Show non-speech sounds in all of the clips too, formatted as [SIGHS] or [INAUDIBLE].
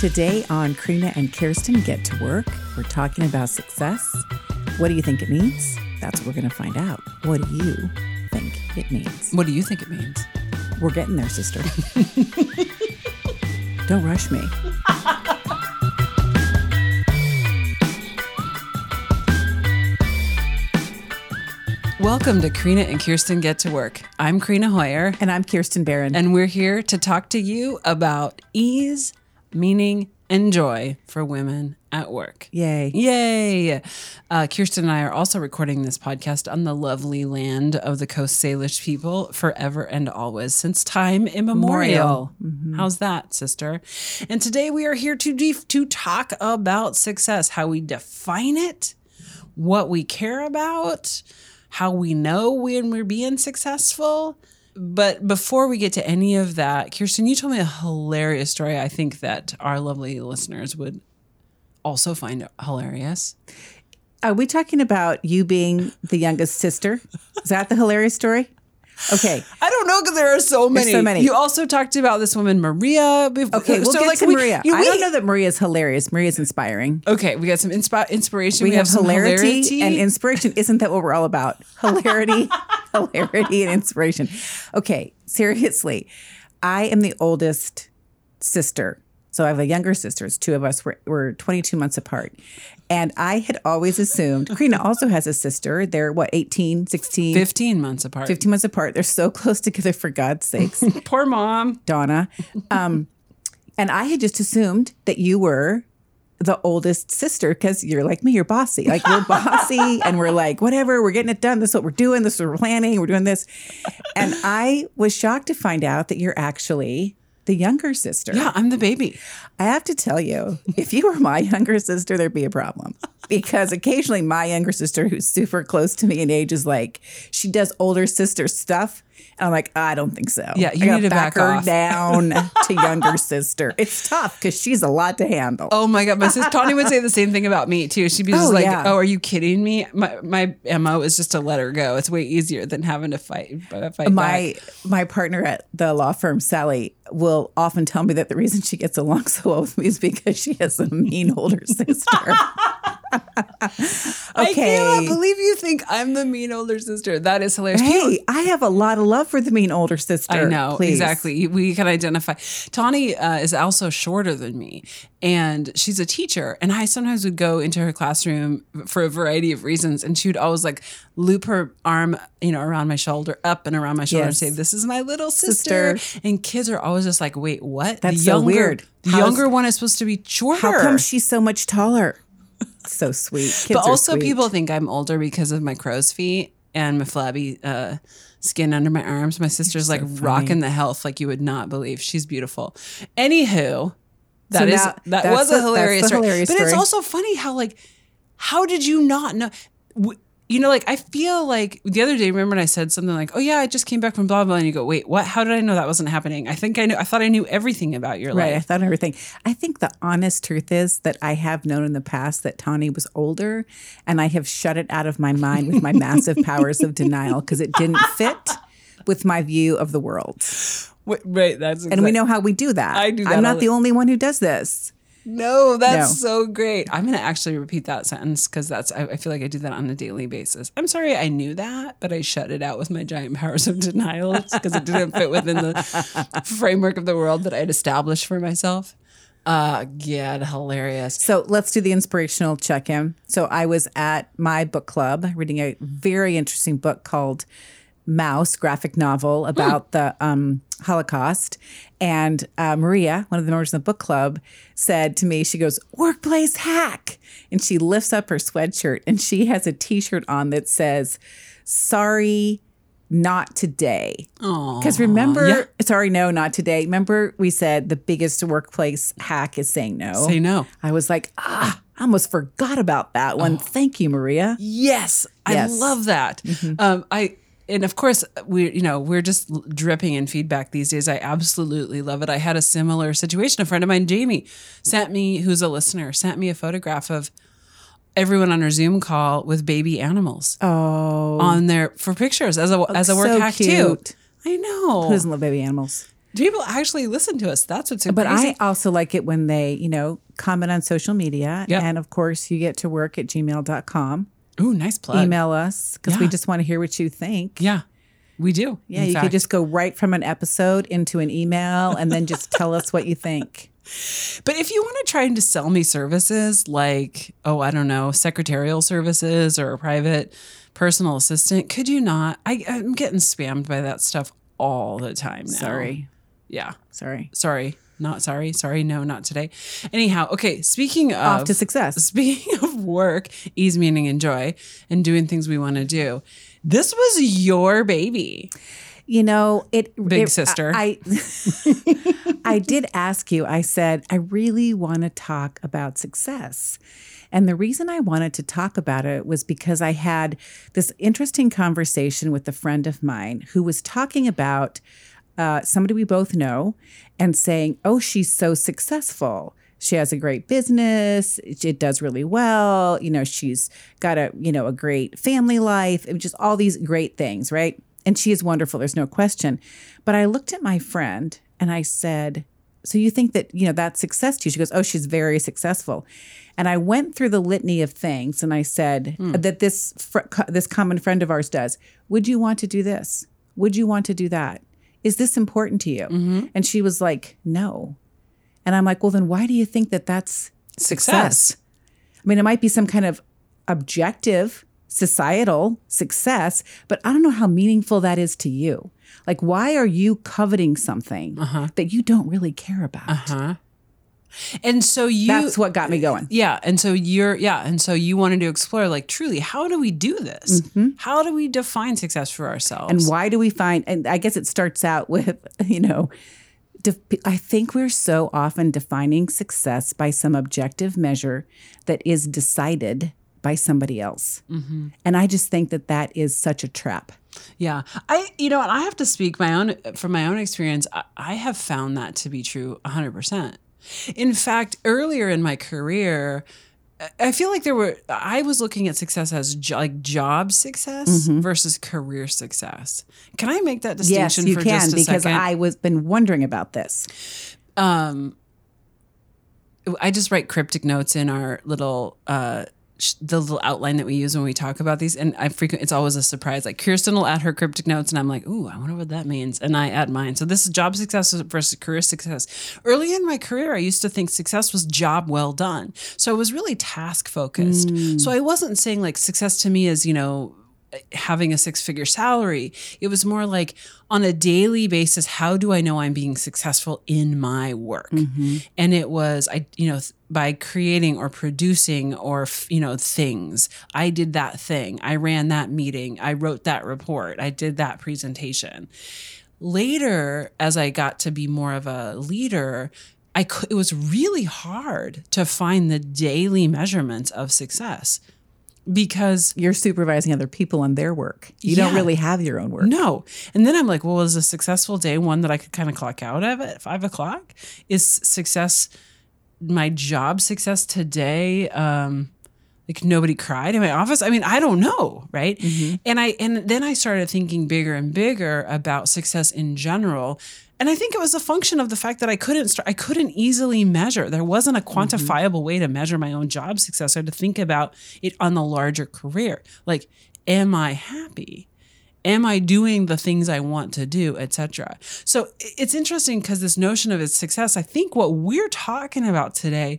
Today on Karina and Kirsten Get to Work, we're talking about success. What do you think it means? That's what we're going to find out. What do you think it means? What do you think it means? We're getting there, sister. [LAUGHS] Don't rush me. Welcome to Karina and Kirsten Get to Work. I'm Karina Hoyer, And I'm Kirsten Barron. and we're here to talk to you about ease, meaning, and joy for women at work. Yay. Yay! Uh, Kirsten and I are also recording this podcast on the lovely land of the Coast Salish people forever and always since time immemorial. How's that, sister? And today we are here to def- to talk about success, how we define it, what we care about, how we know when we're being successful. But before we get to any of that, Kirsten, you told me a hilarious story. I think that our lovely listeners would also find hilarious. Are we talking about you being the youngest sister? Is that the hilarious story? Okay. I don't know because there are so many. so many. You also talked about this woman Maria. Okay, we'll so, get like, to we- Maria. you- I we- don't know that Maria's hilarious. Maria's inspiring. Okay, we got some inspi- inspiration. We, have, some hilarity, hilarity and inspiration. Isn't that what we're all about? Hilarity, [LAUGHS] [LAUGHS] hilarity, and inspiration. Okay, seriously, I am the oldest sister. So I have a younger sister. It's two of us. We're, we're 22 months apart. And I had always assumed, Karina also has a sister. They're what, 18, 16, 15 months apart. 15 months apart. They're so close together, for God's sakes. [LAUGHS] Poor mom. Donna. Um, and I had just assumed that you were the oldest sister because you're like me, you're bossy. Like we're bossy [LAUGHS] and we're like, whatever, we're getting it done. This is what we're doing. This is what we're planning. We're doing this. And I was shocked to find out that you're actually the younger sister. Yeah, I'm the baby. I have to tell you, if you were my [LAUGHS] younger sister, there'd be a problem. Because occasionally my younger sister, who's super close to me in age, is like, she does older sister stuff. I'm like, I don't think so. Yeah, you need to back her off. down [LAUGHS] to younger sister. It's tough because she's a lot to handle. Oh my god, my sister [LAUGHS] Tawny would say the same thing about me too. She'd be just Oh, like, yeah. "Oh, are you kidding me?" My my mo is just to let her go. It's way easier than having to fight. Fight back. my my partner at the law firm, Sally, will often tell me that the reason she gets along [LAUGHS] so well with me is because she has a mean older sister. [LAUGHS] I cannot believe you think I'm the mean older sister. That is hilarious. People- Hey, I have a lot of love for the mean older sister. I know Please. exactly. We can identify. Tawny uh, is also shorter than me, and she's a teacher. And I sometimes would go into her classroom for a variety of reasons, and she would always like loop her arm, you know, around my shoulder, up and around my shoulder, Yes. and say, "This is my little sister." Sister. And kids are always just like, "Wait, what?" That's the so younger, weird. The How's- younger one is supposed to be shorter. How come she's so much taller? So sweet. Kids but also, sweet. people think I'm older because of my crow's feet and my flabby uh, skin under my arms. My sister's like rocking the health like you would not believe. She's beautiful. Anywho, that is now- that was a hilarious story. hilarious but it's also funny how like how did you not know? w- You know, like I feel like the other day, remember when I said something like, "Oh yeah, I just came back from blah blah," and you go, "Wait, what? How did I know that wasn't happening?" I think I knew. I thought I knew everything about your life. Right, I thought everything. I think the honest truth is that I have known in the past that Tawny was older, and I have shut it out of my mind with my massive [LAUGHS] powers of denial because it didn't fit with my view of the world. Wait, right, that's And we know how we do that. I do that I'm not the- the only one who does this. No, that's No. so great. I'm going to actually repeat that sentence because that's, I, I feel like I do that on a daily basis. I'm sorry I knew that, but I shut it out with my giant powers of denial because it didn't fit within the [LAUGHS] framework of the world that I'd established for myself. Uh, yeah, hilarious. So let's do the inspirational check in. So I was at my book club reading a very interesting book called Maus, graphic novel about the um, Holocaust. And uh, Maria, one of the members of the book club, said to me, she goes, Workplace hack. And she lifts up her sweatshirt and she has a t shirt on that says, Sorry, not today. Because remember, yeah. sorry, no, not today. Remember, we said the biggest workplace hack is saying no. Say no. I was like, ah, I almost forgot about that one. Thank you, Maria. Yes, I love that. Um, I and of course we you know we're just dripping in feedback these days. I absolutely love it. I had a similar situation. A friend of mine, Jamie, sent me, who's a listener, sent me a photograph of everyone on her Zoom call with baby animals Oh, on there for pictures as a as a work so hack too. cute. I know. who doesn't love baby animals? Do people actually listen to us. That's what's so But crazy. I also like it when they, you know, comment on social media. Yeah. And of course, you get to work at gmail.com. Ooh, nice plug. Email us because we just want to hear what you think. Yeah, we do. Yeah, you fact. could just go right from an episode into an email and then just [LAUGHS] tell us what you think. But if you want to try to sell me services like, oh, I don't know, secretarial services or a private personal assistant, could you not? I, I'm getting spammed by that stuff all the time now. Sorry. Yeah. Sorry. Sorry. Not sorry. Sorry. No, not today. Anyhow, okay. Speaking of Off to success. Speaking of work, ease, meaning, and joy, and doing things we want to do, this was your baby. You know, it Big it- sister. I [LAUGHS] I did ask you. I said I really want to talk about success. And the reason I wanted to talk about it was because I had this interesting conversation with a friend of mine who was talking about uh, somebody we both know and saying, Oh, she's so successful. She has a great business. It does really well. You know, she's got a, you know, a great family life. Just all these great things, right? And she is wonderful. There's no question. But I looked at my friend and I said, so you think that, you know, that's success to you? She goes, oh, she's very successful. And I went through the litany of things and I said that this fr- co- this common friend of ours does. Would you want to do this? Would you want to do that? Is this important to you? Mm-hmm. And she was like, no. And I'm like, well, then why do you think that that's success? I mean, it might be some kind of objective societal success, but I don't know how meaningful that is to you. Like, why are you coveting something uh-huh. that you don't really care about? Uh-huh. And so you That's what got me going. Yeah. And so you're, yeah. And so you wanted to explore, like, truly, how do we do this? Mm-hmm. How do we define success for ourselves? And why do we find, and I guess it starts out with, [LAUGHS] you know, def- I think we're so often defining success by some objective measure that is decided by somebody else. Mm-hmm. And I just think that that is such a trap. yeah. I, you know, and I have to speak my own, from my own experience, I, I have found that to be true 100%. In fact, earlier in my career, I- feel like there were, I was looking at success as jo- like job success versus career success. Can I make that Mm-hmm. Yes, distinction you for can because second? I was been wondering about this. um I just write cryptic notes in our little uh the little outline that we use when we talk about these and I frequent it's always a surprise. Like Kirsten will add her cryptic notes and I'm like ooh I wonder what that means and I add mine. So this is job success versus career success. Early in my career I used to think success was job well done. So I was really task focused. Mm. So I wasn't saying like success to me is you know having a six figure salary. It was more like on a daily basis, how do I know I'm being successful in my work? Mm-hmm. And it was, I, you know, by creating or producing or, you know, things. I did that thing. I ran that meeting. I wrote that report. I did that presentation. Later, as I got to be more of a leader, I could, it was really hard to find the daily measurements of success because You're supervising other people on their work. You don't really have your own work. no. And then I'm like, well, is a successful day one that I could kind of clock out of at five o'clock? Is success my job success today? Um, like nobody cried in my office. I mean, I don't know, right? And I and then I started thinking bigger and bigger about success in general. And I think it was a function of the fact that I couldn't start, I couldn't easily measure. There wasn't a mm-hmm. quantifiable way to measure my own job success or to think about it on the larger career. Like, am I happy? am i doing the things i want to do etc so it's interesting because this notion of its success i think what we're talking about today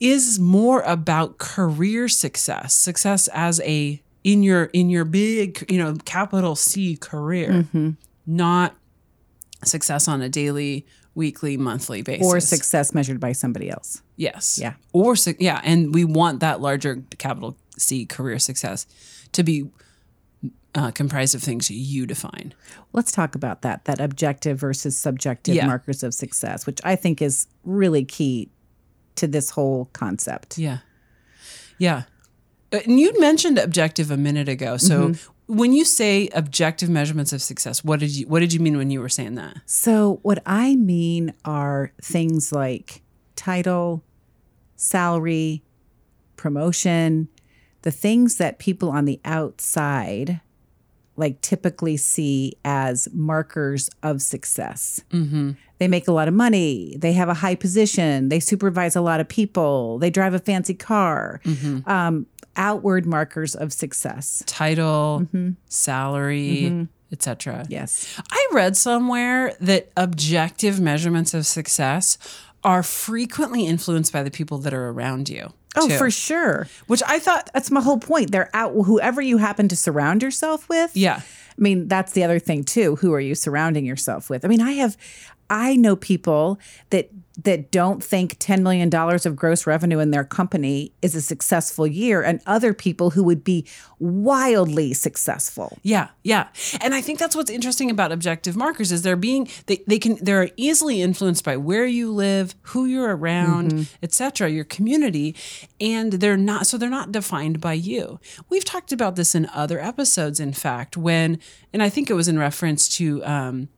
is more about career success success as a in your in your big you know capital c career mm-hmm. not success on a daily weekly monthly basis Or success measured by somebody else. Yes. Yeah. Or su- yeah, and we want that larger capital C career success to be uh, comprised of things you define. Let's talk about that, that objective versus subjective Yeah. markers of success, which I think is really key to this whole concept. Yeah. Yeah. Uh, And you'd mentioned objective a minute ago. So when you say objective measurements of success, what did you what did you mean when you were saying that? So, what I mean are things like title, salary, promotion, the things that people on the outside like typically see as markers of success. Mm-hmm. They make a lot of money. They have a high position. They supervise a lot of people. They drive a fancy car. Um, outward markers of success. Title, mm-hmm. salary, mm-hmm. etc. Yes. I read somewhere that objective measurements of success are frequently influenced by the people that are around you. Oh, too. for sure. which I thought That's my whole point. They're out. Whoever you happen to surround yourself with. Yeah. I mean, that's the other thing too. Who are you surrounding yourself with? I mean, I have, I know people that that don't think ten million dollars of gross revenue in their company is a successful year, and other people who would be wildly successful. Yeah, yeah. And I think that's what's interesting about objective markers is they're being they, they can they're easily influenced by where you live, who you're around, etc., your community, and they're not so they're not defined by you. We've talked about this in other episodes in fact when and I think it was in reference to um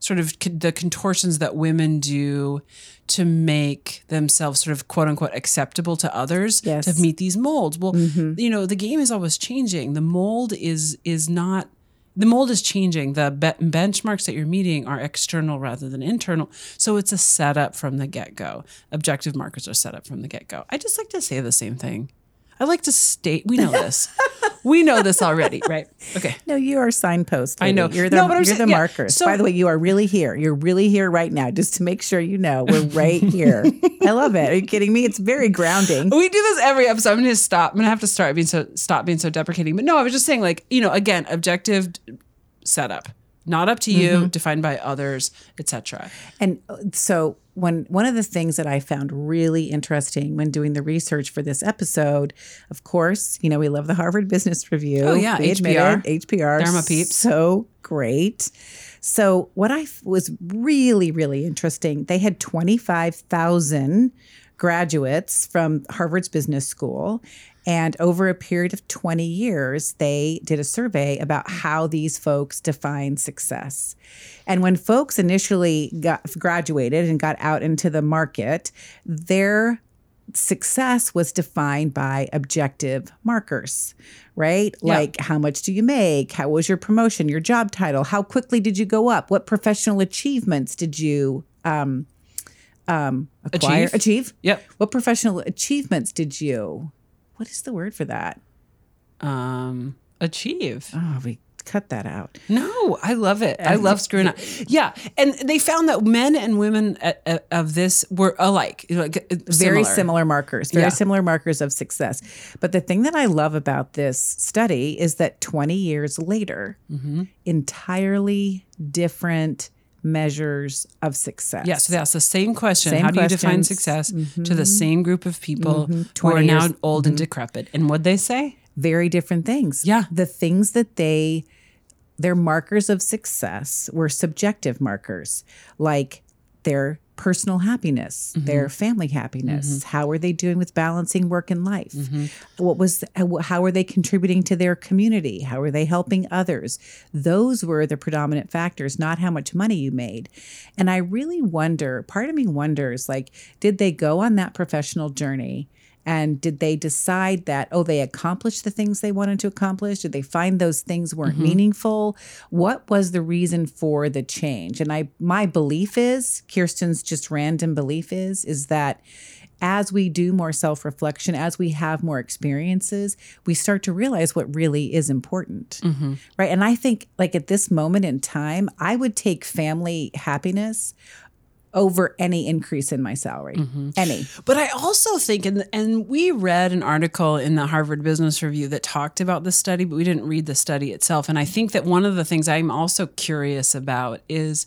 sort of c- the contortions that women do to make themselves sort of quote unquote acceptable to others Yes. to meet these molds. Well, mm-hmm. you know, the game is always changing. The mold is is not the mold is changing. The be- benchmarks that you're meeting are external rather than internal. So it's a setup from the get go. Objective markers are set up from the get go. I just like to say the same thing. I like to state, we know [LAUGHS] this. We know this already, [LAUGHS] right? Okay. No, you are signpost. I know. You're the, No, but I'm you're saying- the yeah. markers. So- By the way, you are really here. You're really here right now, just to make sure you know we're right here. [LAUGHS] I love it. Are you kidding me? It's very grounding. We do this every episode. I'm going to stop. I'm going to have to start being so stop being so deprecating. But no, I was just saying, like you know, again, objective setup, not up to you, defined by others, etc. And uh, so when one of the things that I found really interesting when doing the research for this episode, of course, you know, we love the Harvard Business Review. Oh, yeah, we admit HBR. it, HBR. Peeps. So great. So what I f- was really, really interesting, they had 25,000 graduates from Harvard's Business School. And over a period of 20 years, they did a survey about how these folks define success. And when folks initially got graduated and got out into the market, their success was defined by objective markers, right? Like how much do you make? How was your promotion, your job title? How quickly did you go up? What professional achievements did you um, um, acquire? Achieve. Achieve? Yep. What professional achievements did you? What is the word for that? Um, achieve. Oh, we cut that out. No, I love it. I love screwing up. Yeah, and they found that men and women uh, uh, of this were alike, like uh, very similar markers, very Yeah. similar markers of success. But the thing that I love about this study is that 20 years later, Mm-hmm. entirely different measures of success. Yeah, so they asked the same question: Same How do you define questions. Mm-hmm. success to the same group of people who 20 are now years. old and decrepit? And what they say? very different things. Yeah. The things that they, their markers of success were subjective markers, like their personal happiness, Mm-hmm. their family happiness. How are they doing with balancing work and life? Mm-hmm. What was, how are they contributing to their community? How are they helping others? Those were the predominant factors, not how much money you made. And I really wonder, part of me wonders, like, did they go on that professional journey? And did they decide that, oh, they accomplished the things they wanted to accomplish? Did they find those things weren't mm-hmm. meaningful? What was the reason for the change? And I my belief is, Kirsten's just random belief is, is that as we do more self-reflection, as we have more experiences, we start to realize what really is important. Mm-hmm. Right. And I think like at this moment in time, I would take family happiness over any increase in my salary. Mm-hmm. Any. But I also think, and and we read an article in the Harvard Business Review that talked about the study, but we didn't read the study itself. And I think that one of the things I'm also curious about is,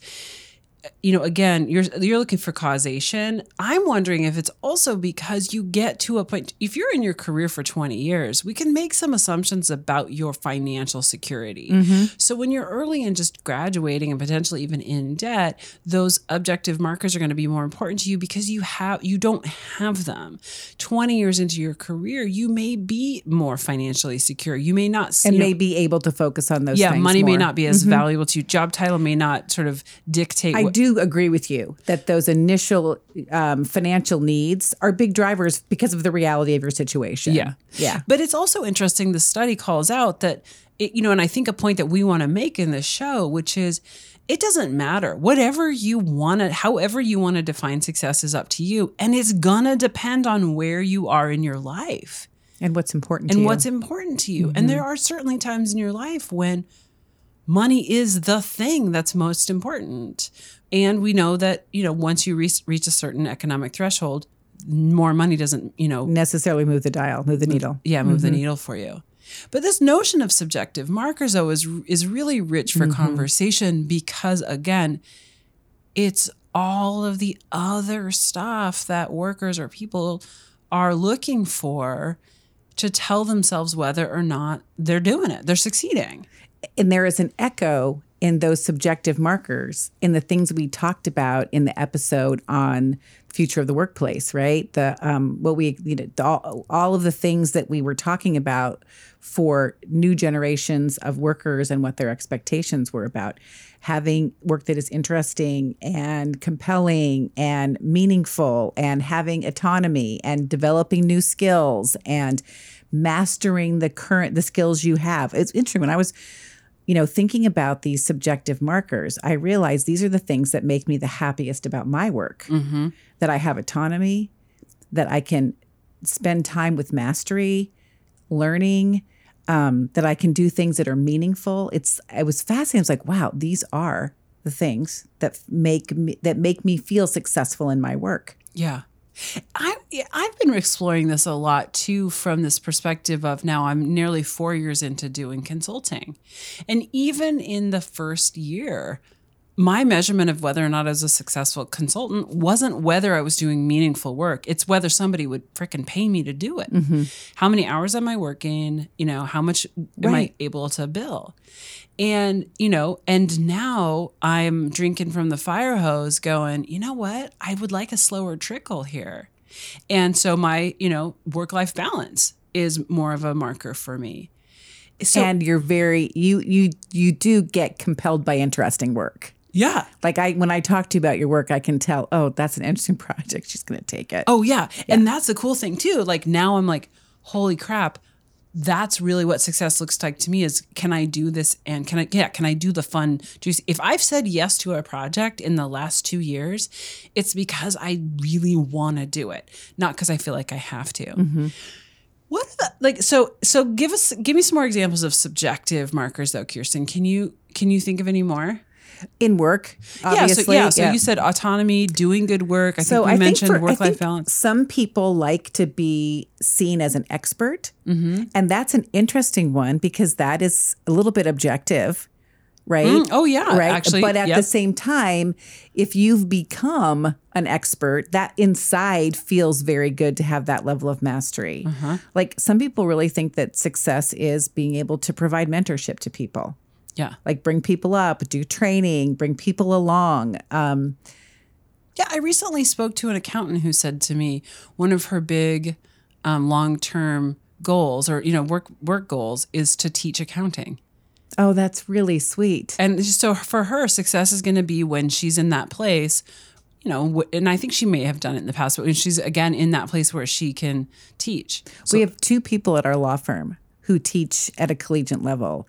you know, again, you're you're looking for causation. I'm wondering if it's also because you get to a point. If you're in your career for 20 years, we can make some assumptions about your financial security. Mm-hmm. So when you're early and just graduating and potentially even in debt, those objective markers are going to be more important to you because you have you don't have them. 20 years into your career, you may be more financially secure. You may not And you know, may be able to focus on those yeah, money may not be as mm-hmm. valuable to you. Job title may not sort of dictate I what do agree with you that those initial um, financial needs are big drivers because of the reality of your situation. Yeah. Yeah. But it's also interesting the study calls out that it, you know, and I think a point that we want to make in this show, which is it doesn't matter. Whatever you want to, however you want to define success is up to you. And it's going to depend on where you are in your life And what's important and to you. And what's important to you. Mm-hmm. And there are certainly times in your life when money is the thing that's most important. And we know that, you know, once you reach, reach a certain economic threshold, more money doesn't, you know, necessarily move the dial, move the needle. yeah, move the mm-hmm. needle for you. But this notion of subjective markers, though, is is really rich for mm-hmm. conversation because again, it's all of the other stuff that workers or people are looking for to tell themselves whether or not they're doing it, they're succeeding. And there is an echo in those subjective markers in the things we talked about in the episode on future of the workplace, right? The um, what we you know all, all of the things that we were talking about for new generations of workers and what their expectations were about having work that is interesting and compelling and meaningful and having autonomy and developing new skills and mastering the current the skills you have. It's interesting when I was you know, thinking about these subjective markers, I realize these are the things that make me the happiest about my work. That I have autonomy, that I can spend time with mastery, learning, um, that I can do things that are meaningful. It's I was fascinated. I was like, wow, these are the things that make me that make me feel successful in my work. Yeah. I I've been exploring this a lot too from this perspective of now I'm nearly 4 years into doing consulting. And even in the first year, my measurement of whether or not I was a successful consultant wasn't whether I was doing meaningful work. It's whether somebody would frickin' pay me to do it. Mm-hmm. How many hours am I working? You know, how much am I able to bill? And, you know, and now I'm drinking from the fire hose going, you know what? I would like a slower trickle here. And so my, you know, work life balance is more of a marker for me. So, and you're very you you you do get compelled by interesting work. Yeah. Like I when I talk to you about your work, I can tell, oh, that's an interesting [LAUGHS] project. She's gonna take it. Oh, yeah. And that's the cool thing too. Like now I'm like, holy crap. That's really what success looks like to me is can I do this and can I yeah, can I do the fun juicy if I've said yes to a project in the last 2 years, it's because I really want to do it, not because I feel like I have to. Mm-hmm. What are the, like so so give us give me some more examples of subjective markers though, Kirsten. Can you can you think of any more? In work, obviously. yeah, so yeah, so you said autonomy, doing good work. I think So we I think mentioned work life think balance. Some people like to be seen as an expert, Mm-hmm. and that's an interesting one because that is a little bit objective, right? Oh yeah, right. Actually, but at yep. the same time, if you've become an expert, that inside feels very good to have that level of mastery. Uh-huh. Like some people really think that success is being able to provide mentorship to people yeah, like bring people up, do training, bring people along. Um, yeah. I recently spoke to an accountant who said to me one of her big um, long term goals, or you know, work work goals, is to teach accounting. oh, that's really sweet. And so for her, success is going to be when she's in that place. You know, and I think she may have done it in the past, but when she's again in that place where she can teach. So, we have two people at our law firm who teach at a collegiate level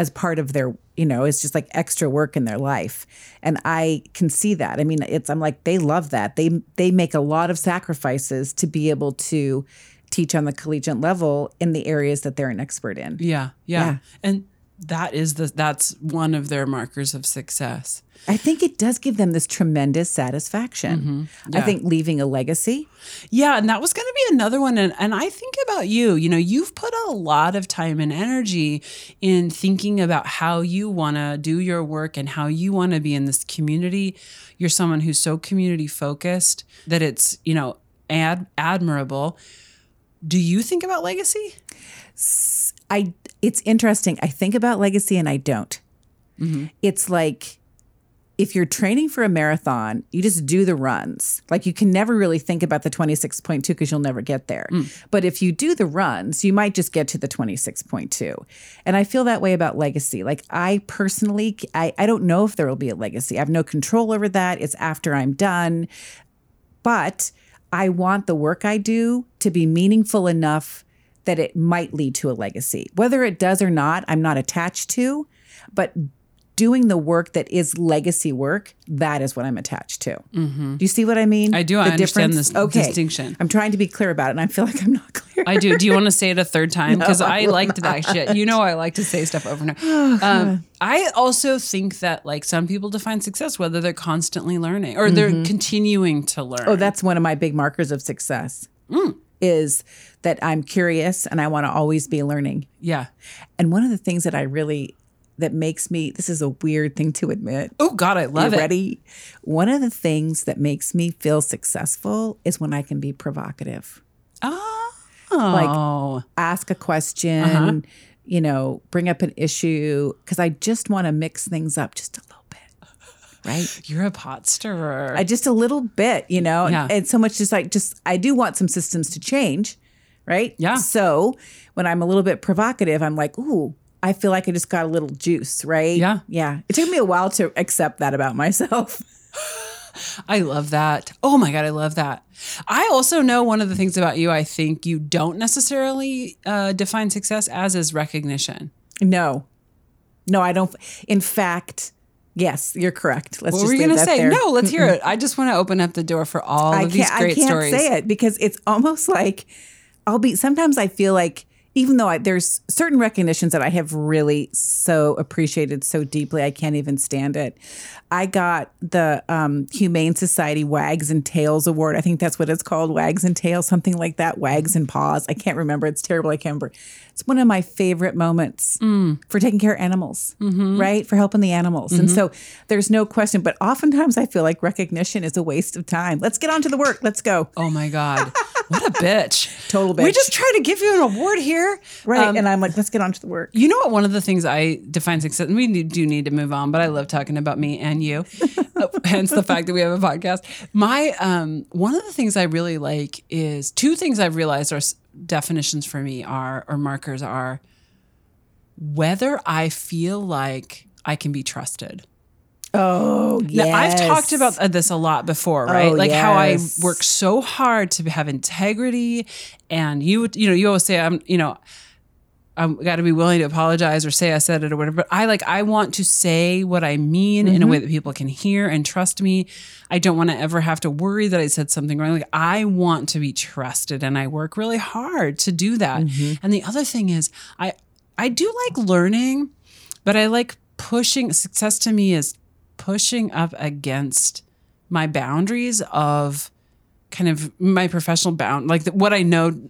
as part of their, you know, it's just like extra work in their life. And I can see that. I mean, it's I'm like they love that. They they make a lot of sacrifices to be able to teach on the collegiate level in the areas that they're an expert in. yeah, yeah, Yeah. and that is the that's one of their markers of success. I think it does give them this tremendous satisfaction. Mm-hmm. I Yeah. think leaving a legacy. Yeah, and that was going to be another one. And, and I think about you. You know, you've put a lot of time and energy in thinking about how you want to do your work and how you want to be in this community. You're someone who's so community focused that it's, you know, ad- admirable. Do you think about legacy? I it's interesting. I think about legacy and I don't. Mm-hmm. It's like if you're training for a marathon, you just do the runs. Like you can never really think about the 26.2 because you'll never get there. Mm. But if you do the runs, you might just get to the 26.2. And I feel that way about legacy. Like I personally, I, I don't know if there will be a legacy. I have no control over that. It's after I'm done. But I want the work I do to be meaningful enough that it might lead to a legacy. Whether it does or not, I'm not attached to, but doing the work that is legacy work, that is what I'm attached to. Do you see what I mean? Mm-hmm. I do. I understand this distinction. I'm trying to be clear about it, and I feel [LAUGHS] like I'm not clear. I do. Do you want to say it a third time? Because I liked that shit. You know, I like to say stuff over and over. [SIGHS] Um, I also think that like some people define success whether they're constantly learning or they're continuing to learn. Oh, that's one of my big markers of success. Is that I'm curious and I want to always be learning. yeah. And one of the things that I really that makes me this is a weird thing to admit. Oh God, I love You it. ready? One of the things that makes me feel successful is when I can be provocative. Oh, Like Ask a question, Uh-huh. you know, bring up an issue because I just want to mix things up just a little bit. Right? [LAUGHS] you're a pot stirrer. I just a little bit, you know, Yeah. and so much just like just I do want some systems to change, right? Yeah. So when I'm a little bit provocative, I'm like, ooh, I feel like I just got a little juice, right? Yeah. Yeah. It took me a while to accept that about myself. [LAUGHS] I love that. Oh my God, I love that. I also know one of the things about you I think you don't necessarily uh, define success as is recognition. No. No, I don't. In fact, yes, you're correct. Let's What just were you going to say? there. No, let's hear it. [LAUGHS] I just want to open up the door for all I of these great I can't stories. say it because it's almost like I'll be sometimes I feel like even though I, there's certain recognitions that I have really so appreciated so deeply, I can't even stand it. I got the um, Humane Society Wags and Tails Award. I think that's what it's called, Wags and Tails, something like that. Wags and Paws. I can't remember. It's terrible. I can't remember. It's one of my favorite moments mm. for taking care of animals, mm-hmm. right? For helping the animals. And mm-hmm. so there's no question. But oftentimes I feel like recognition is a waste of time. Let's get on to the work. Let's go. Oh my God. What a [LAUGHS] bitch. Total bitch. We just try to give you an award here. Right. Um, and I'm like, let's get on to the work. You know what? One of the things I define success, and we do need to move on, but I love talking about me and you. [LAUGHS] [LAUGHS] Hence the fact that we have a podcast. My um, one of the things I really like is two things I've realized are definitions for me are or markers are whether I feel like I can be trusted. Oh, yes. I've talked about uh, this a lot before, right? Oh, like how I work so hard to have integrity, and you, you know, you always say I'm, you know, I'm got to be willing to apologize or say I said it or whatever. But I like I want to say what I mean in a Mm-hmm. way that people can hear and trust me. I don't want to ever have to worry that I said something wrong. Like I want to be trusted, and I work really hard to do that. Mm-hmm. And the other thing is, I I do like learning, but I like pushing. Success to me is pushing up against my boundaries of kind of my professional bound, like the, what I know,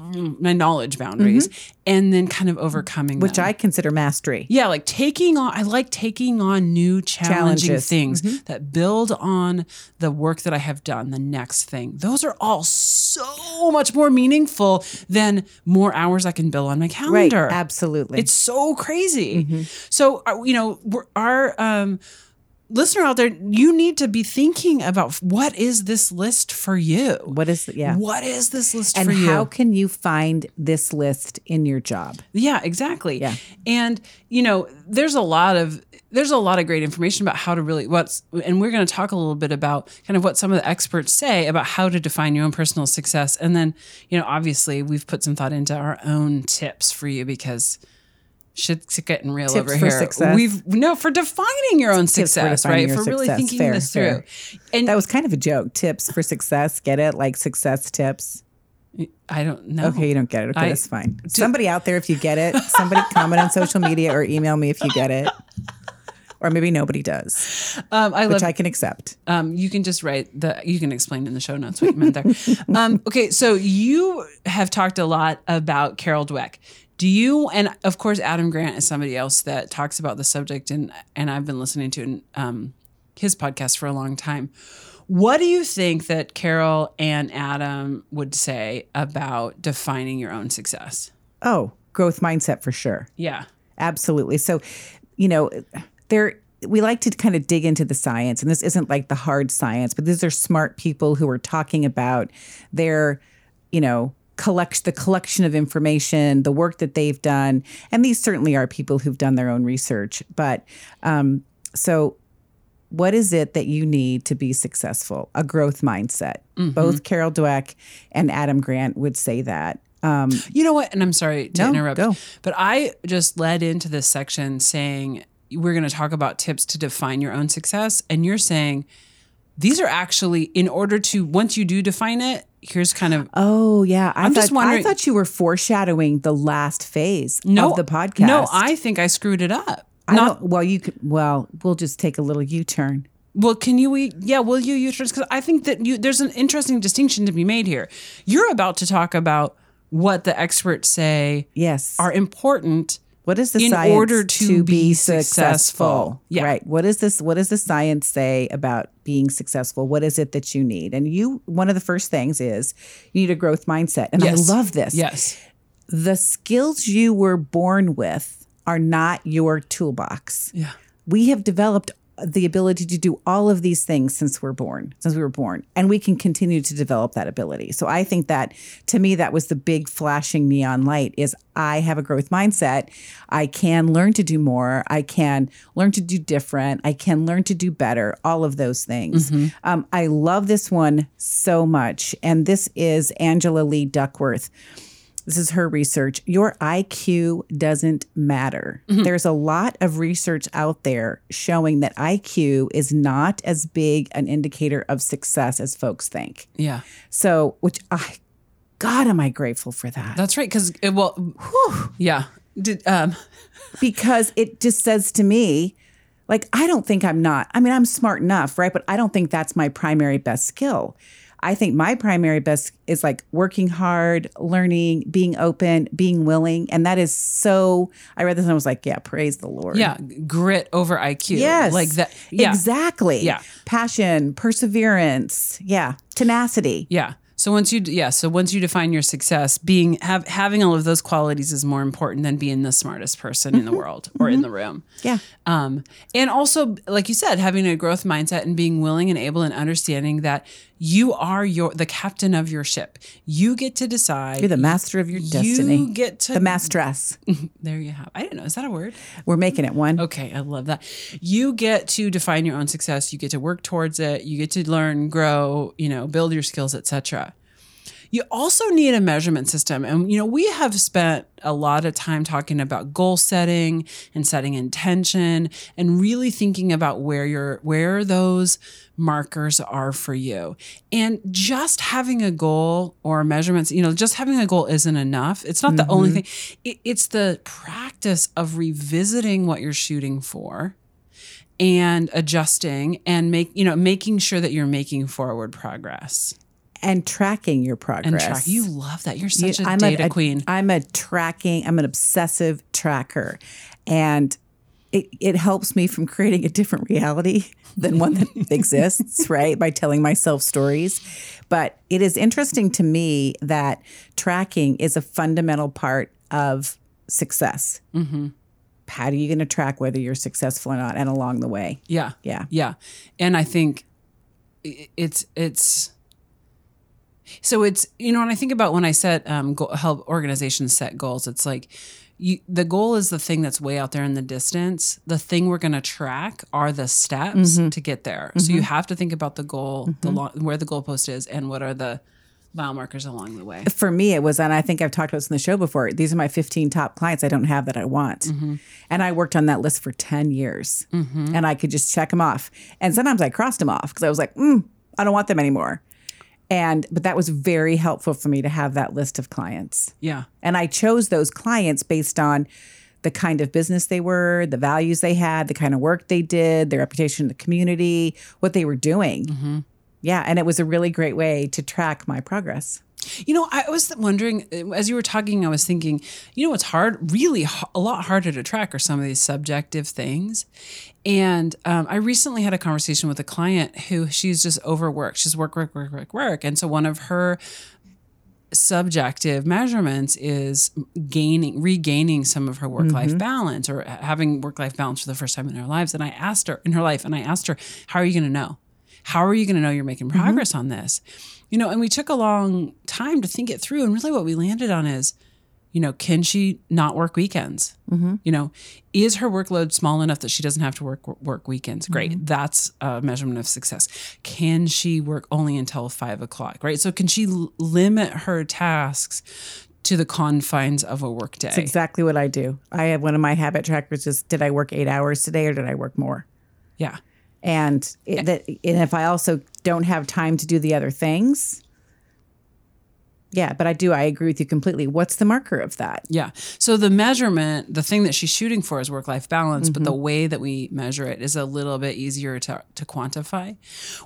my knowledge boundaries, and then kind of overcoming Mm-hmm. which them. I consider mastery. Yeah, like taking on, I like taking on new challenging Challenges. things Mm-hmm. that build on the work that I have done, the next thing. Those are all so much more meaningful than more hours I can bill on my Right. calendar. Absolutely. It's so crazy. Mm-hmm. So, uh, you know, we're, our um, listener out there, you need to be thinking about what is this list for you? what is, yeah. What is this list and for you? And how can you find this list in your job? Yeah, exactly. Yeah. And you know, there's a lot of there's a lot of great information about how to really what's and we're going to talk a little bit about kind of what some of the experts say about how to define your own personal success and then, you know, obviously we've put some thought into our own tips for you because shit's getting real Tips over for here. success. We've no for defining your own for success, defining right? For really success. thinking Fair, this fair. through. And That was kind of a joke. Tips for success. Get it? Like success tips. I don't know. Okay, you don't get it. Okay, I- that's fine. Somebody out there, if you get it, somebody [LAUGHS] comment on social media or email me if you get it. Or maybe nobody does, Um, I love which I can accept. Um, you can just write the. You can explain in the show notes what you meant there. [LAUGHS] um, okay, so you have talked a lot about Carol Dweck. Do you? And of course, Adam Grant is somebody else that talks about the subject, and and I've been listening to um, his podcast for a long time. What do you think that Carol and Adam would say about defining your own success? Oh, growth mindset for sure. Yeah. Absolutely. So, you know, there we like to kind of dig into the science, and this isn't like the hard science, but these are smart people who are talking about their, you know, collect the collection of information, the work that they've done, and these certainly are people who've done their own research. But um, so, what is it that you need to be successful? A growth mindset. Mm-hmm. Both Carol Dweck and Adam Grant would say that. Um, You know what? And I'm sorry to No, interrupt, go. but I just led into this section saying we're going to talk about tips to define your own success. And you're saying these are actually, in order to, once you do define it, here's kind of oh yeah, I I'm thought, just wondering- I thought you were foreshadowing the last phase no of the podcast. No, I think I screwed it up. I Not well, you could. Well, we'll just take a little U-turn. Well, can you? Yeah, will you use Because I think that you there's an interesting distinction to be made here. You're about to talk about what the experts say Yes. are important. What is the in science order to be successful? successful. Yeah. Right. What is this? What does the science say about being successful? What is it that you need? And you, one of the first things is you need a growth mindset. And Yes. I love this. Yes. The skills you were born with are not your toolbox. Yeah. We have developed the ability to do all of these things since we're born, since we were born, and we can continue to develop that ability. So I think that to me that was the big flashing neon light is I have a growth mindset. I can learn to do more. I can learn to do different. I can learn to do better. All of those things. Um, I love this one so much, and this is Angela Lee Duckworth. This is her research. Your IQ doesn't matter. There's a lot of research out there showing that IQ is not as big an indicator of success as folks think. Yeah. So, which I, God, am I grateful for that? That's right. Because it well, yeah. Did um [LAUGHS] because it just says to me, like, I don't think I'm not. I mean, I'm smart enough, right? But I don't think that's my primary best skill. I think my primary best is like working hard, learning, being open, being willing. And that is so, I read this and I was like, yeah, praise the Lord. yeah grit over IQ. Yes. Like that. Yeah. Exactly. Yeah. Passion, perseverance. Yeah. Tenacity. Yeah. So once you yeah, so once you define your success, being have having all of those qualities is more important than being the smartest person in the world or in the room. Yeah. Um, and also, like you said, having a growth mindset and being willing and able and understanding that you are your the captain of your ship. You get to decide. You're the master of your destiny. You get to the mastress. [LAUGHS] There you have. I didn't know. Is that a word? We're making it one. Okay, I love that. You get to define your own success. You get to work towards it. You get to learn, grow, you know, build your skills, etc. You also need a measurement system. And you know, we have spent a lot of time talking about goal setting and setting intention and really thinking about where your where those markers are for you. And just having a goal or measurements, you know, just having a goal isn't enough. It's not the mm-hmm. only thing. It, it's the practice of revisiting what you're shooting for and adjusting and make you know making sure that you're making forward progress And tracking your progress. and track. You love that. You're such a I'm data a, queen. I'm a tracking, I'm an obsessive tracker. And it, it helps me from creating a different reality [LAUGHS] than one that [LAUGHS] exists, right? By telling myself stories. But it is interesting to me that tracking is a fundamental part of success. Mm-hmm. How are you going to track whether you're successful or not and along the way? yeah, Yeah. yeah. And I think it's it's. So it's you know when I think about when I set um go, help organizations set goals, it's like. You, the goal is the thing that's way out there in the distance. The thing we're going to track are the steps Mm-hmm. to get there. So you have to think about the goal, the long, where the goalpost is, and what are the mile markers along the way. for me it was and i think i've talked about this in the show before these are my 15 top clients i don't have that i want and i worked on that list for 10 years and i could just check them off and sometimes i crossed them off because i was like mm, i don't want them anymore and but that was very helpful for me to have that list of clients. Yeah. and i chose those clients based on the kind of business they were the values they had the kind of work they did their reputation in the community what they were doing. Mm-hmm. Yeah. And it was a really great way to track my progress You know, I was wondering as you were talking, I was thinking, you know, what's hard, really a lot harder to track are some of these subjective things. And um, I recently had a conversation with a client who she's just overworked. She's work, work, work, work, work. And so one of her subjective measurements is gaining regaining some of her work life Mm-hmm. balance or having work life balance for the first time in her lives and I asked her in her life and I asked her how are you going to know how are you going to know you're making Mm-hmm. progress on this you know and we took a long time to think it through. And really what we landed on is you know can she not work weekends? Mm-hmm. you know is her workload small enough that she doesn't have to work work weekends? Great. Mm-hmm. that's a measurement of success. Can she work only until five o'clock? Right? So can she l- limit her tasks to the confines of a workday? It's exactly what I do. I have one of my habit trackers is did I work eight hours today or did I work more? yeah. And it, that, and if I also don't have time to do the other things, yeah, but I do. I agree with you completely. What's the marker of that? Yeah. So the measurement, the thing that she's shooting for is work life balance, but the mm-hmm. way that we measure it is a little bit easier to, to quantify.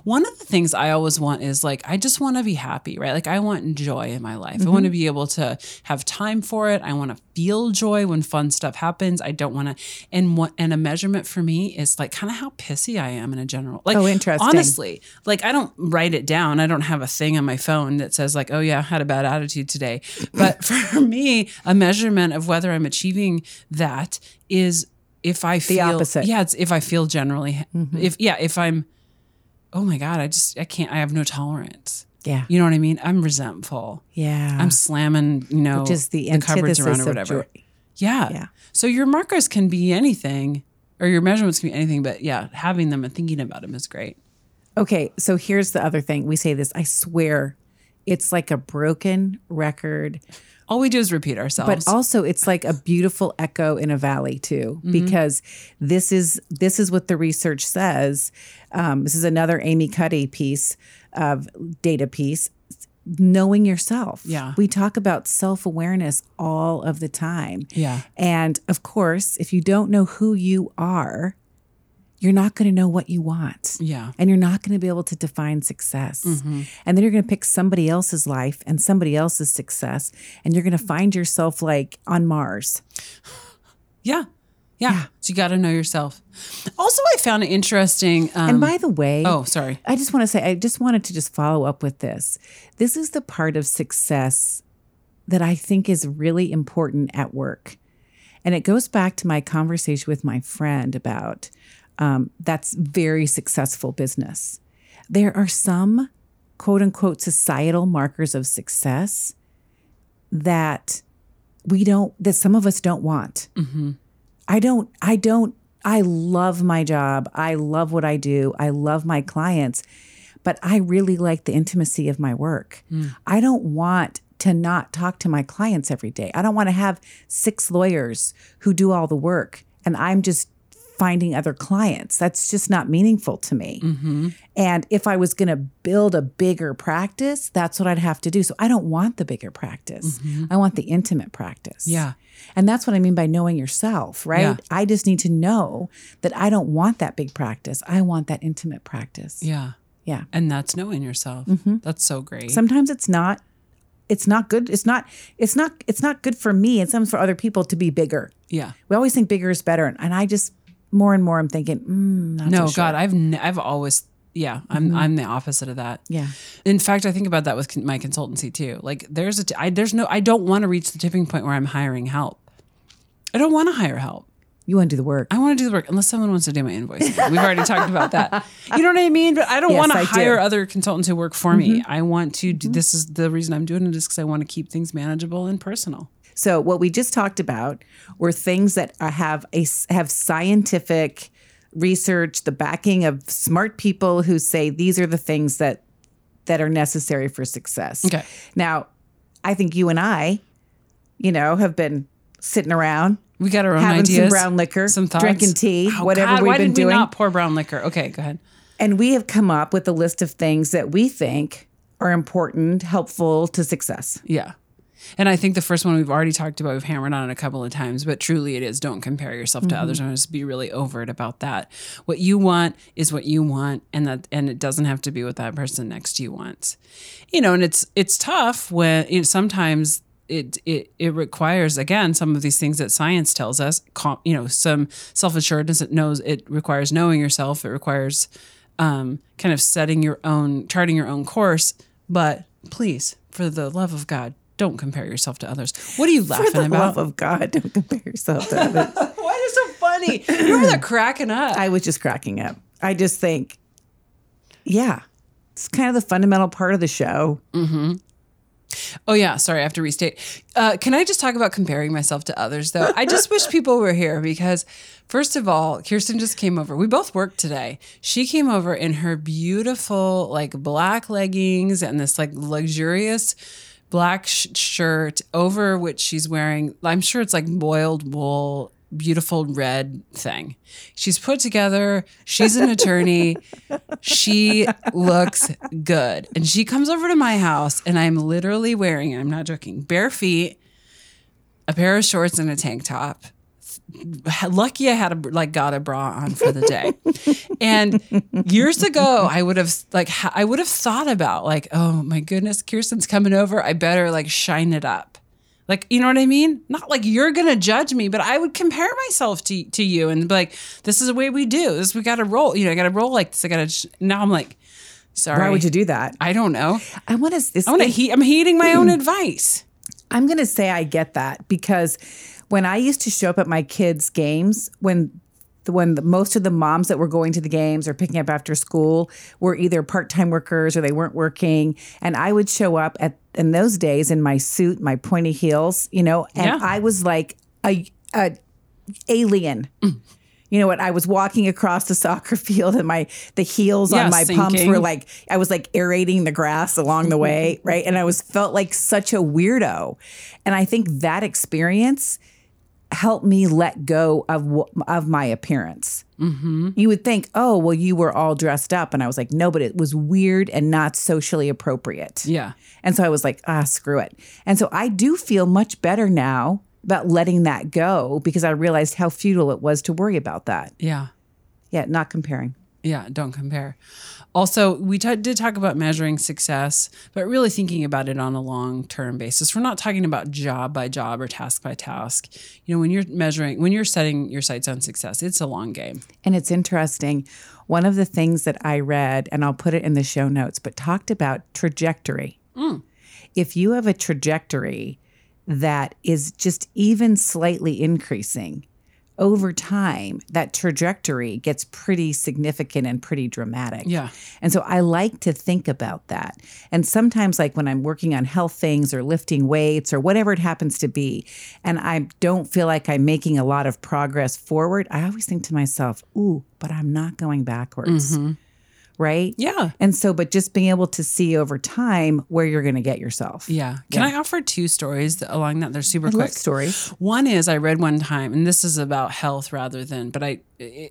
One of the things I always want is like, I just want to be happy, right? Like, I want joy in my life. I want to mm-hmm. be able to have time for it. I want to feel joy when fun stuff happens. I don't want to, and what, and a measurement for me is like kind of how pissy I am in a general, like, Oh, interesting. honestly, like I don't write it down. I don't have a thing on my phone that says like, "Oh yeah, I had a bad attitude today." But [LAUGHS] for me, a measurement of whether I'm achieving that is if I feel the opposite. Mm-hmm. Yeah, it's if I feel generally if yeah, if I'm oh my god, I just I can't I have no tolerance. Yeah. You know what I mean? I'm resentful. Yeah. I'm slamming, you know, Which is the, cupboards antithesis around or of whatever. joy. Yeah. Yeah. So your markers can be anything or your measurements can be anything, but yeah, having them and thinking about them is great. Okay, so here's the other thing. We say this, I swear, it's like a broken record, All we do is repeat ourselves. but also it's like a beautiful echo in a valley too, because this is this is what the research says. Um, this is another Amy Cuddy piece of data piece. Knowing yourself. Yeah. We talk about self awareness all of the time. Yeah. And of course, if you don't know who you are, you're not going to know what you want. Yeah. And you're not going to be able to define success. And then you're going to pick somebody else's life and somebody else's success. And you're going to find yourself like on Mars. [SIGHS] Yeah. Yeah. So you got to know yourself. Also, I found it interesting. Um, and by the way, oh, sorry. I just want to say, I just wanted to just follow up with this. This is the part of success that I think is really important at work. And it goes back to my conversation with my friend about um, that's very successful business. There are some quote unquote societal markers of success that we don't, that some of us don't want. I don't, I don't, I love my job. I love what I do. I love my clients, but I really like the intimacy of my work. I don't want to not talk to my clients every day. I don't want to have six lawyers who do all the work and I'm just finding other clients. That's just not meaningful to me. Mm-hmm. And if I was going to build a bigger practice, that's what I'd have to do. So I don't want the bigger practice. Mm-hmm. I want the intimate practice. Yeah. And that's what I mean by knowing yourself, right? Yeah. I just need to know that I don't want that big practice. I want that intimate practice. Yeah. Yeah. And that's knowing yourself. Mm-hmm. That's so great. Sometimes it's not it's not good. It's not it's not it's not good for me and sometimes for other people to be bigger. yeah. We always think bigger is better. And I just more and more I'm thinking, mm, No, so sure. God, I've n- I've always yeah, I'm I'm the opposite of that. Yeah. In fact, I think about that with con- my consultancy too. Like there's a t- I, there's no I don't want to reach the tipping point where I'm hiring help. I don't want to hire help. You want to do the work. I want to do the work unless someone wants to do my invoicing. We've already [LAUGHS] talked about that. You know what I mean? But I don't Yes, want to I do. Mm-hmm. hire other consultants who work for me. I want to do this is the reason I'm doing it is because I want to keep things manageable and personal. So what we just talked about were things that are, have a have scientific research, the backing of smart people who say these are the things that that are necessary for success. Okay. Now, I think you and I, you know, have been sitting around We got our own having ideas, some brown liquor, some thoughts. drinking tea, Oh, whatever God, we've why been did doing. we not pour brown liquor? Okay, go ahead. And we have come up with a list of things that we think are important, helpful to success. Yeah. And I think the first one we've already talked about, we've hammered on it a couple of times, but truly it is don't compare yourself to others. I'm just be really overt about that. What you want is what you want, and that and it doesn't have to be what that person next to you wants. You know, and it's it's tough when you know, sometimes it it it requires again some of these things that science tells us. com- You know, some self assuredness. It knows it requires knowing yourself. It requires um, kind of setting your own, charting your own course. But please, for the love of God, don't compare yourself to others. What are you laughing For the about? love of God, don't compare yourself to others. [LAUGHS] Why is it so funny? You're over there cracking up. I was just cracking up. I just think, yeah, it's kind of the fundamental part of the show. Oh yeah, sorry, I have to restate. Uh, can I just talk about comparing myself to others though? I just wish people were here because first of all, Kirsten just came over. We both worked today. She came over in her beautiful like black leggings and this like luxurious black sh- shirt over which she's wearing I'm sure it's like boiled wool beautiful red thing. She's put together. She's an attorney. [LAUGHS] she looks good. And she comes over to my house and I'm literally wearing, I'm not joking, bare feet, a pair of shorts and a tank top. Lucky I had a like got a bra on for the day. and years ago I would have like I would have thought about like, oh my goodness, Kirsten's coming over. I better like shine it up. Like, you know what I mean? Not like you're gonna judge me, but I would compare myself to to you and be like, this is the way we do. This we gotta roll. You know, I gotta roll like this. I gotta. Sh-. Now I'm like, sorry. Why would you do that? I don't know. I want to. I want to heat. I'm heeding my own advice. I'm going to say I get that because when I used to show up at my kids' games, when the, when the, most of the moms that were going to the games or picking up after school were either part-time workers or they weren't working, and I would show up at in those days in my suit, my pointy heels, you know, and Yeah. I was like a, a alien. You know what? I was walking across the [LAUGHS] soccer field and my the heels Yeah, on my pumps were like I was like aerating the grass along the way, [LAUGHS] right? And I was felt like such a weirdo. And I think that experience helped me let go of of my appearance. You would think, oh, well, you were all dressed up, and I was like, no, but it was weird and not socially appropriate. Yeah. And so I was like, ah, screw it. And so I do feel much better now about letting that go because I realized how futile it was to worry about that. Yeah. Yeah, not comparing. Yeah, don't compare. Also, we t- did talk about measuring success, but really thinking about it on a long term basis. We're not talking about job by job or task by task. You know, when you're measuring, when you're setting your sights on success, it's a long game. And it's interesting. One of the things that I read, and I'll put it in the show notes, but talked about trajectory. Mm. If you have a trajectory that is just even slightly increasing over time, that trajectory gets pretty significant and pretty dramatic. Yeah. And so I like to think about that. And sometimes, like when I'm working on health things or lifting weights or whatever it happens to be, and I don't feel like I'm making a lot of progress forward, I always think to myself, ooh, but I'm not going backwards. Mm-hmm. Right? Yeah. And so, but just being able to see over time where you're going to get yourself. Yeah. Can I offer two stories along that? They're super I quick. stories. One is I read one time, and this is about health rather than, but I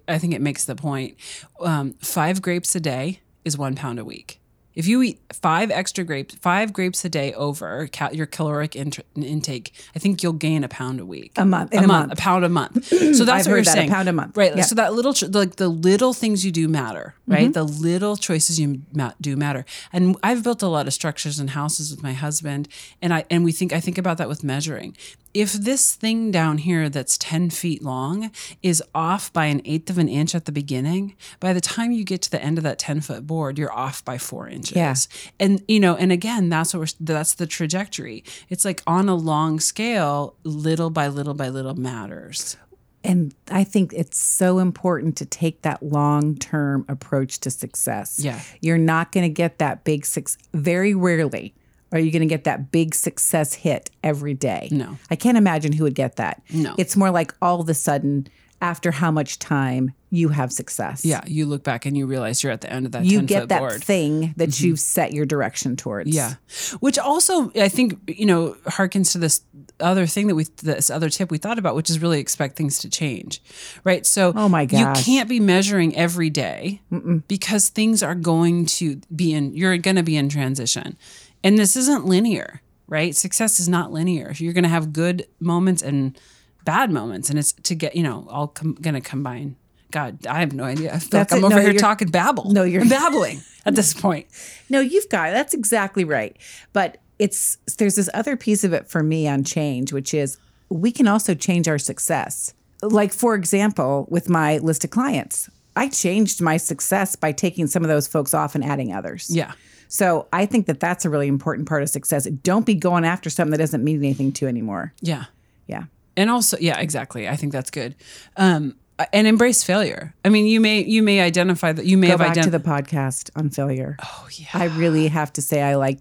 I think it makes the point. Um, five grapes a day is one pound a week. If you eat five extra grapes, five grapes a day over your caloric int- intake, I think you'll gain a pound a week. A month- a, a month, month. a pound a month. [CLEARS THROAT] So that's I've what you're that, a saying. pound a month. right? Yeah. So that little, like the little things you do matter, right? Mm-hmm. The little choices you ma- do matter. And I've built a lot of structures and houses with my husband, and I and we think I think about that with measuring. If this thing down here that's ten feet long is off by an eighth of an inch at the beginning, by the time you get to the end of that ten foot board, you're off by four inches. Yeah. And you know, and again, that's what we're that's the trajectory. It's like on a long scale, little by little by little matters. And I think it's so important to take that long term approach to success. Yeah. You're not going to get that big six very rarely are you going to get that big success hit every day. No. I can't imagine who would get that. No. It's more like all of a sudden, after how much time you have success. Yeah, you look back and you realize you're at the end of that. You get that board. Mm-hmm. thing that you've set your direction towards. Yeah, which also I think you know harkens to this other thing that we this other tip we thought about, which is really expect things to change, right? So Oh my gosh. you can't be measuring every day because things are going to be in. You're going to be in transition, and this isn't linear, right? Success is not linear. You're going to have good moments and bad moments, and it's to get you know all com- going to combine. God, I have no idea. I feel That's like I'm it. over No, here talking babble. No, you're- I'm babbling [LAUGHS] at this point. No, you've got it. That's exactly right. But it's there's this other piece of it for me on change, which is we can also change our success. Like for example, with my list of clients, I changed my success by taking some of those folks off and adding others. Yeah. So I think that that's a really important part of success. Don't be going after something that doesn't mean anything to you anymore. Yeah. Yeah. And also, yeah, exactly. I think that's good. Um, and embrace failure. I mean, you may you may identify that you may Go have back to the podcast on failure. oh yeah. I really have to say I like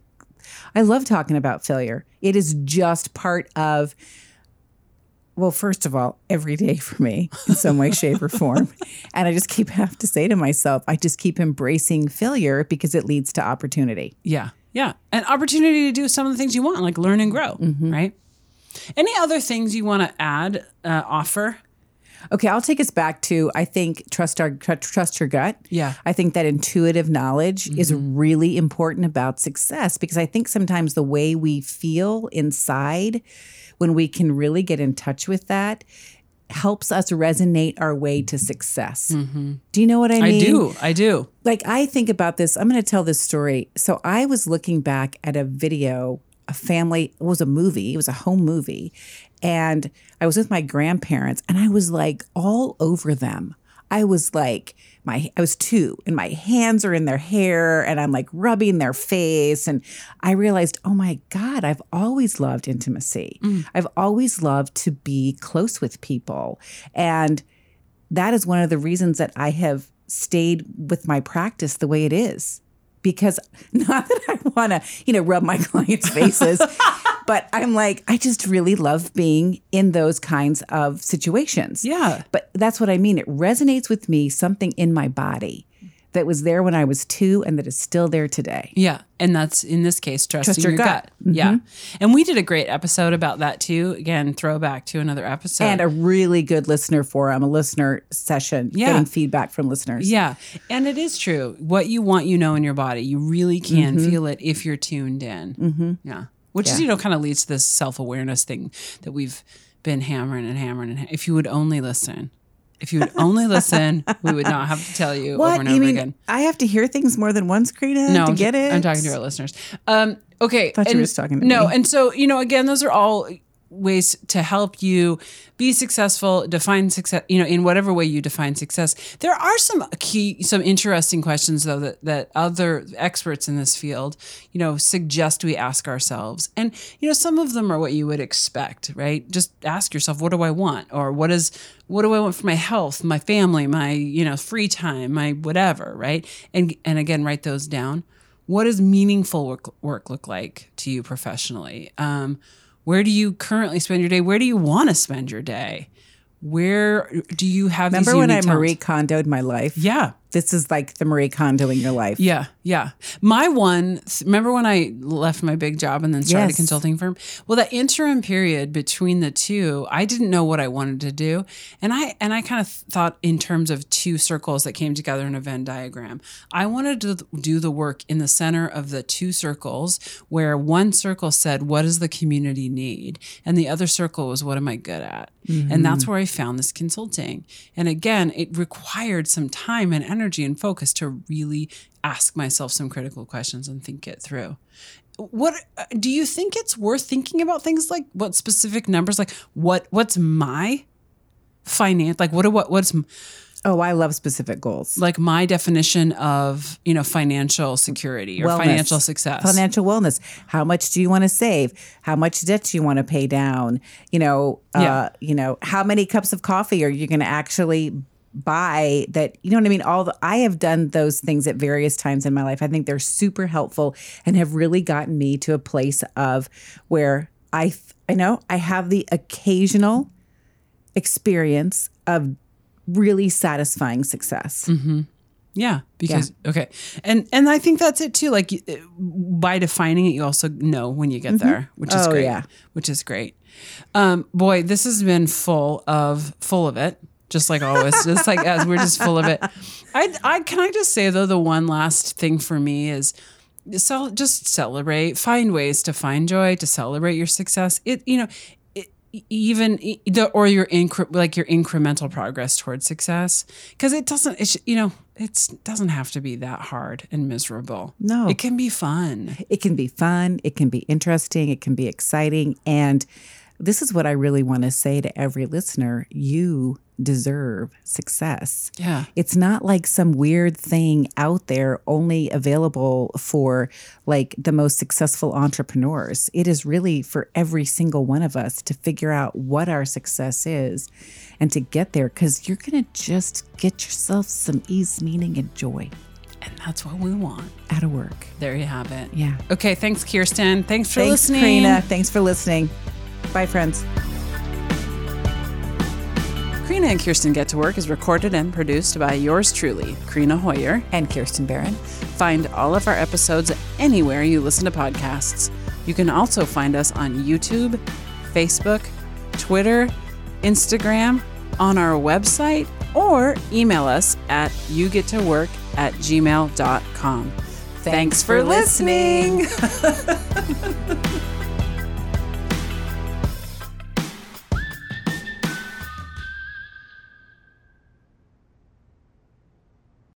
I love talking about failure. It is just part of well, first of all, every day for me in some way, shape, or form. [LAUGHS] And I just keep have to say to myself, I just keep embracing failure because it leads to opportunity. Yeah. Yeah. And opportunity to do some of the things you want, like learn and grow, Mm-hmm. right? Any other things you want to add, uh, offer? Okay, I'll take us back to I think trust our trust your gut. Yeah. I think that intuitive knowledge is really important about success because I think sometimes the way we feel inside when we can really get in touch with that helps us resonate our way to success. Mm-hmm. Do you know what I mean? I do. I do. like I think about this. I'm going to tell this story. So I was looking back at a video, a family, it was a movie, it was a home movie. And I was with my grandparents and I was like all over them. I was like, my I was two and my hands are in their hair and I'm like rubbing their face. And I realized, oh my God, I've always loved intimacy. Mm. I've always loved to be close with people. And that is one of the reasons that I have stayed with my practice the way it is. Because [LAUGHS] not that I want to, you know, rub my [LAUGHS] clients' faces, [LAUGHS] but I'm like, I just really love being in those kinds of situations. Yeah. But that's what I mean. It resonates with me, something in my body that was there when I was two and that is still there today. Yeah. And that's in this case, trusting your your, gut. gut. Yeah. And we did a great episode about that too. Again, throwback to another episode. And a really good listener forum, a listener session, Yeah. getting feedback from listeners. Yeah. And it is true. What you want, you know in your body. You really can feel it if you're tuned in. Mm-hmm. Yeah. Which is, you know, kind of leads to this self awareness thing that we've been hammering and hammering. And ha- if you would only listen, if you would only listen, we would not have to tell you What? over and you over mean again. I have to hear things more than once, Karina, No, to I'm, get it? I'm talking to our listeners. Um, okay. Thought you and- were just talking to no, me. and so you know, again, those are all ways to help you be successful, define success. You know, in whatever way you define success. There are some key, some interesting questions though that that other experts in this field, you know, suggest we ask ourselves, and you know, some of them are what you would expect, right? Just ask yourself, what do I want, or what is what do I want for my health, my family, my you know, free time, my whatever, right? And and again, write those down what does meaningful work, work look like to you professionally um, where do you currently spend your day where do you want to spend your day where do you have Remember when I Marie? Kondoed my life? yeah This is like the Marie Kondo in your life. yeah yeah. My one remember when i left my big job and then started Yes. a consulting firm? Well that interim period between the two i didn't know what i wanted to do. And i and i kind of thought in terms of two circles that came together in a venn diagram. I wanted to do the work in the center of the two circles where one circle said what does the community need? And the other circle was what am i good at? And mm-hmm. that's where i found this consulting. And again it required some time and energy and focus to really ask myself some critical questions and think it through what do you think it's worth thinking about things like what specific numbers like what what's my finance like what what what's Oh, I love specific goals. like my definition of you know financial security or Wellness. financial success Financial wellness. How much do you want to save? How much debt do you want to pay down? You know, Yeah. uh, you know, how many cups of coffee are you going to actually buy that you know what I mean all the I have done those things at various times in my life. I think they're super helpful and have really gotten me to a place of where I I know I have the occasional experience of really satisfying success. Mm-hmm. Yeah, because okay, and and I think that's it too. Like uh, by defining it, you also know when you get mm-hmm. there, which is Oh, great. yeah. which is great. Um, boy, this has been full of full of it, just like always. just like as we're just full of it. I I can I just say though the one last thing for me is. So just celebrate. Find ways to find joy, to celebrate your success. It you know, it, even the or your incre- like your incremental progress towards success because it doesn't it you know it doesn't have to be that hard and miserable No. it can be fun It can be fun, it can be interesting, it can be exciting. And this is what I really want to say to every listener you deserve success. Yeah. It's not like some weird thing out there only available for like the most successful entrepreneurs. It is really for every single one of us to figure out what our success is and to get there because you're going to just get yourself some ease, meaning, and joy And that's what we want. out of work. There you have it. Yeah. Okay. Thanks, Kirsten. Thanks for Thanks, listening. Karina. Thanks for listening. Bye, friends. Karina and Kirsten Get to Work is recorded and produced by yours truly, Karina Hoyer. And Kirsten Barron. Find all of our episodes anywhere you listen to podcasts. You can also find us on YouTube, Facebook, Twitter, Instagram, on our website, or email us at yougettowork at gmail.com. Thanks for listening. [LAUGHS]